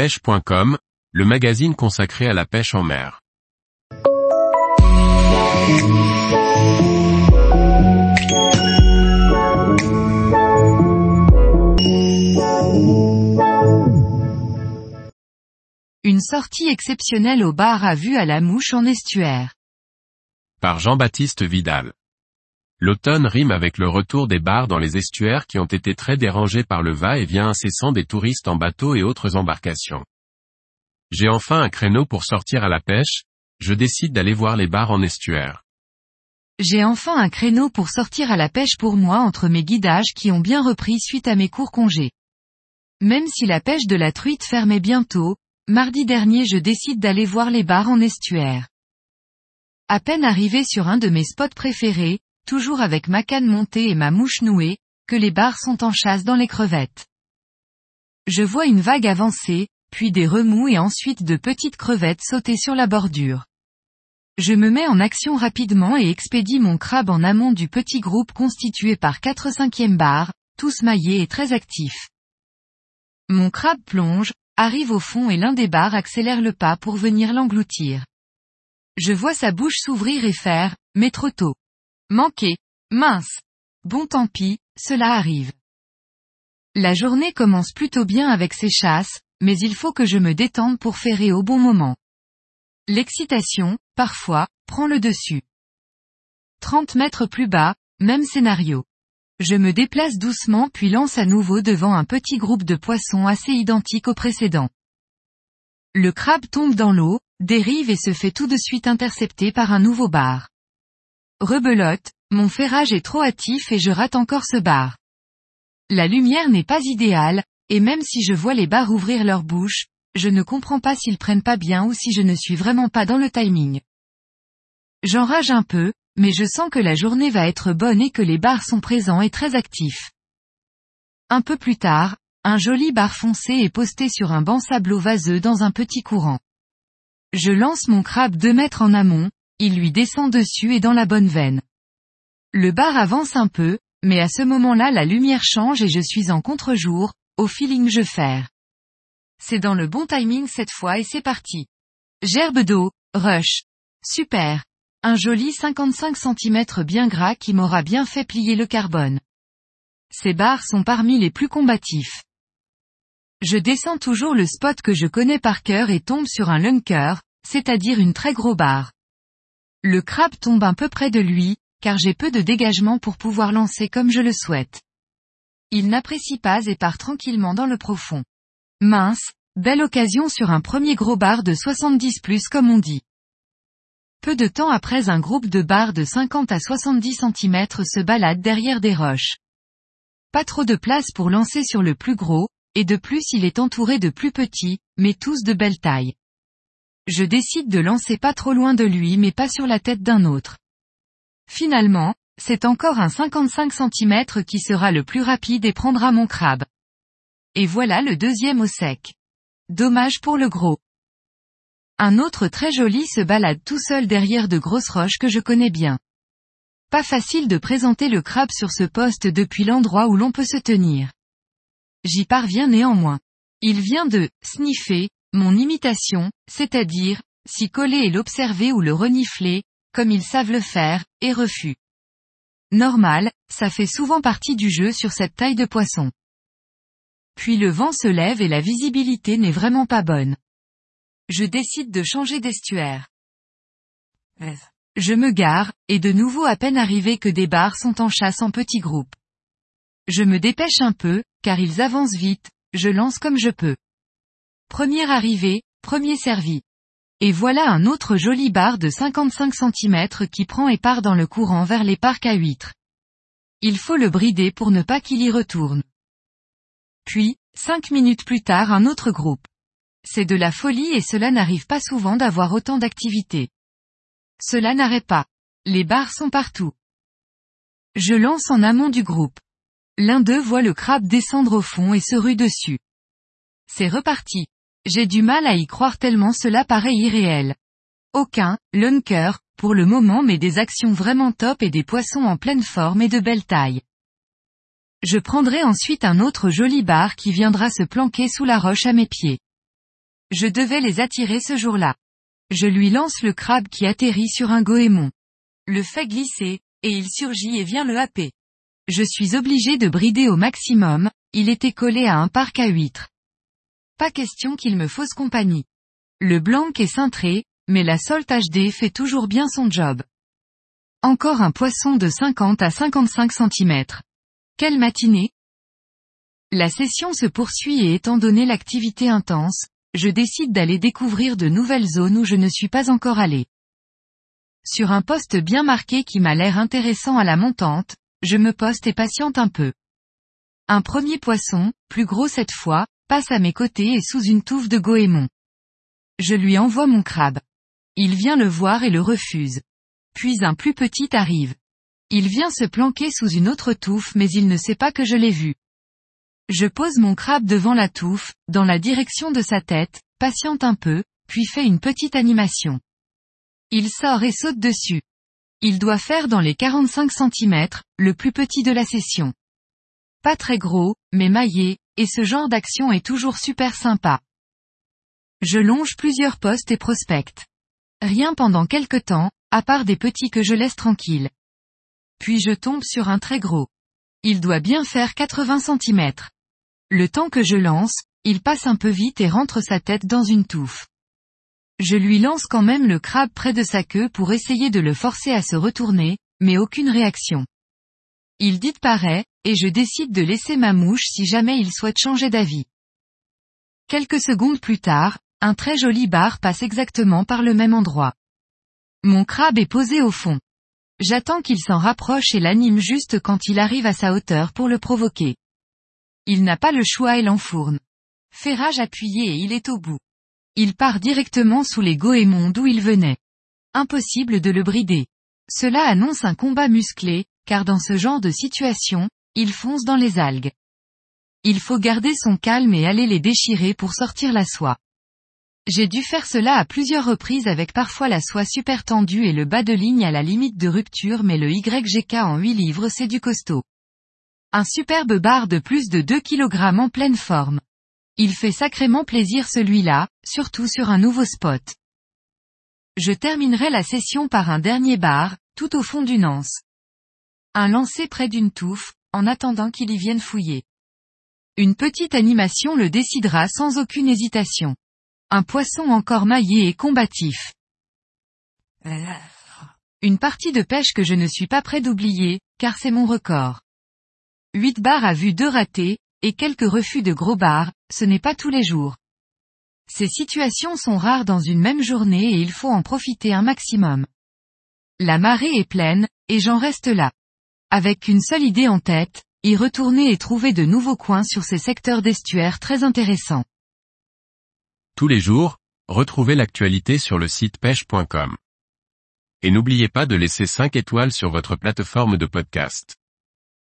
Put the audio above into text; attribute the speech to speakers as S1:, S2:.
S1: pêche.com, le magazine consacré à la pêche en mer.
S2: Une sortie exceptionnelle au bar à vue à la mouche en estuaire.
S1: Par Jean-Baptiste Vidal. L'automne rime avec le retour des bars dans les estuaires qui ont été très dérangés par le va-et-vient incessant des touristes en bateau et autres embarcations. J'ai enfin un créneau pour sortir à la pêche, je décide d'aller voir les bars en estuaire.
S2: J'ai enfin un créneau pour sortir à la pêche pour moi entre mes guidages qui ont bien repris suite à mes courts congés. Même si la pêche de la truite fermait bientôt, mardi dernier je décide d'aller voir les bars en estuaire. À peine arrivé sur un de mes spots préférés, toujours avec ma canne montée et ma mouche nouée, que les barres sont en chasse dans les crevettes. Je vois une vague avancer, puis des remous et ensuite de petites crevettes sauter sur la bordure. Je me mets en action rapidement et expédie mon crabe en amont du petit groupe constitué par 4 cinquièmes barres, tous maillés et très actifs. Mon crabe plonge, arrive au fond et l'un des barres accélère le pas pour venir l'engloutir. Je vois sa bouche s'ouvrir et faire, mais trop tôt. Manqué. Mince. Bon tant pis, cela arrive. La journée commence plutôt bien avec ces chasses, mais il faut que je me détende pour ferrer au bon moment. L'excitation, parfois, prend le dessus. 30 mètres plus bas, même scénario. Je me déplace doucement puis lance à nouveau devant un petit groupe de poissons assez identique au précédent. Le crabe tombe dans l'eau, dérive et se fait tout de suite intercepter par un nouveau bar. Rebelote, mon ferrage est trop hâtif et je rate encore ce bar. La lumière n'est pas idéale, et même si je vois les bars ouvrir leur bouche, je ne comprends pas s'ils prennent pas bien ou si je ne suis vraiment pas dans le timing. J'enrage un peu, mais je sens que la journée va être bonne et que les bars sont présents et très actifs. Un peu plus tard, un joli bar foncé est posté sur un banc sableau vaseux dans un petit courant. Je lance mon crabe deux mètres en amont, il lui descend dessus et dans la bonne veine. Le bar avance un peu, mais à ce moment-là la lumière change et je suis en contre-jour, au feeling je faire. C'est dans le bon timing cette fois et c'est parti. Gerbe d'eau, rush. Super. Un joli 55 cm bien gras qui m'aura bien fait plier le carbone. Ces bars sont parmi les plus combatifs. Je descends toujours le spot que je connais par cœur et tombe sur un lunker, c'est-à-dire une très gros barre. Le crabe tombe un peu près de lui, car j'ai peu de dégagement pour pouvoir lancer comme je le souhaite. Il n'apprécie pas et part tranquillement dans le profond. Mince, belle occasion sur un premier gros bar de 70 plus comme on dit. Peu de temps après un groupe de barres de 50 à 70 cm se balade derrière des roches. Pas trop de place pour lancer sur le plus gros, et de plus il est entouré de plus petits, mais tous de belle taille. Je décide de lancer pas trop loin de lui mais pas sur la tête d'un autre. Finalement, c'est encore un 55 cm qui sera le plus rapide et prendra mon crabe. Et voilà le deuxième au sec. Dommage pour le gros. Un autre très joli se balade tout seul derrière de grosses roches que je connais bien. Pas facile de présenter le crabe sur ce poste depuis l'endroit où l'on peut se tenir. J'y parviens néanmoins. Il vient de sniffer, mon imitation, c'est-à-dire, s'y coller et l'observer ou le renifler, comme ils savent le faire, et refus. Normal, ça fait souvent partie du jeu sur cette taille de poisson. Puis le vent se lève et la visibilité n'est vraiment pas bonne. Je décide de changer d'estuaire. Je me gare, et de nouveau à peine arrivé que des bars sont en chasse en petits groupes. Je me dépêche un peu, car ils avancent vite, je lance comme je peux. Première arrivée, premier servi. Et voilà un autre joli bar de 55 cm qui prend et part dans le courant vers les parcs à huîtres. Il faut le brider pour ne pas qu'il y retourne. Puis, cinq minutes plus tard un autre groupe. C'est de la folie et cela n'arrive pas souvent d'avoir autant d'activité. Cela n'arrête pas. Les bars sont partout. Je lance en amont du groupe. L'un d'eux voit le crabe descendre au fond et se rue dessus. C'est reparti. J'ai du mal à y croire tellement cela paraît irréel. Aucun, lunker, pour le moment mais des actions vraiment top et des poissons en pleine forme et de belle taille. Je prendrai ensuite un autre joli bar qui viendra se planquer sous la roche à mes pieds. Je devais les attirer ce jour-là. Je lui lance le crabe qui atterrit sur un goémon. Le fait glisser, et il surgit et vient le happer. Je suis obligé de brider au maximum, il était collé à un parc à huîtres. Pas question qu'il me fausse compagnie. Le blanc est cintré, mais la Salt HD fait toujours bien son job. Encore un poisson de 50 à 55 cm. Quelle matinée La session se poursuit et étant donné l'activité intense, je décide d'aller découvrir de nouvelles zones où je ne suis pas encore allé. Sur un poste bien marqué qui m'a l'air intéressant à la montante, je me poste et patiente un peu. Un premier poisson, plus gros cette fois, passe à mes côtés et sous une touffe de goémon. Je lui envoie mon crabe. Il vient le voir et le refuse. Puis un plus petit arrive. Il vient se planquer sous une autre touffe mais il ne sait pas que je l'ai vu. Je pose mon crabe devant la touffe, dans la direction de sa tête, patiente un peu, puis fais une petite animation. Il sort et saute dessus. Il doit faire dans les 45 cm, le plus petit de la session. Pas très gros, mais maillé, et ce genre d'action est toujours super sympa. Je longe plusieurs postes et prospecte. Rien pendant quelque temps, à part des petits que je laisse tranquilles. Puis je tombe sur un très gros. Il doit bien faire 80 cm. Le temps que je lance, il passe un peu vite et rentre sa tête dans une touffe. Je lui lance quand même le crabe près de sa queue pour essayer de le forcer à se retourner, mais aucune réaction. Il dit pareil, et je décide de laisser ma mouche si jamais il souhaite changer d'avis. Quelques secondes plus tard, un très joli bar passe exactement par le même endroit. Mon crabe est posé au fond. J'attends qu'il s'en rapproche et l'anime juste quand il arrive à sa hauteur pour le provoquer. Il n'a pas le choix et l'enfourne. Ferrage appuyé et il est au bout. Il part directement sous les goémons d'où il venait. Impossible de le brider. Cela annonce un combat musclé, car dans ce genre de situation, il fonce dans les algues. Il faut garder son calme et aller les déchirer pour sortir la soie. J'ai dû faire cela à plusieurs reprises avec parfois la soie super tendue et le bas de ligne à la limite de rupture mais le YGK en 8 livres c'est du costaud. Un superbe bar de plus de 2 kg en pleine forme. Il fait sacrément plaisir celui-là, surtout sur un nouveau spot. Je terminerai la session par un dernier bar, tout au fond d'une anse. Un lancer près d'une touffe, en attendant qu'il y vienne fouiller. Une petite animation le décidera sans aucune hésitation. Un poisson encore maillé et combatif. Une partie de pêche que je ne suis pas prêt d'oublier, car c'est mon record. 8 bars à vue 2 ratés, et quelques refus de gros bars, ce n'est pas tous les jours. Ces situations sont rares dans une même journée et il faut en profiter un maximum. La marée est pleine, et j'en reste là. Avec une seule idée en tête, y retourner et trouver de nouveaux coins sur ces secteurs d'estuaire très intéressants.
S1: Tous les jours, retrouvez l'actualité sur le site pêche.com. Et n'oubliez pas de laisser 5 étoiles sur votre plateforme de podcast.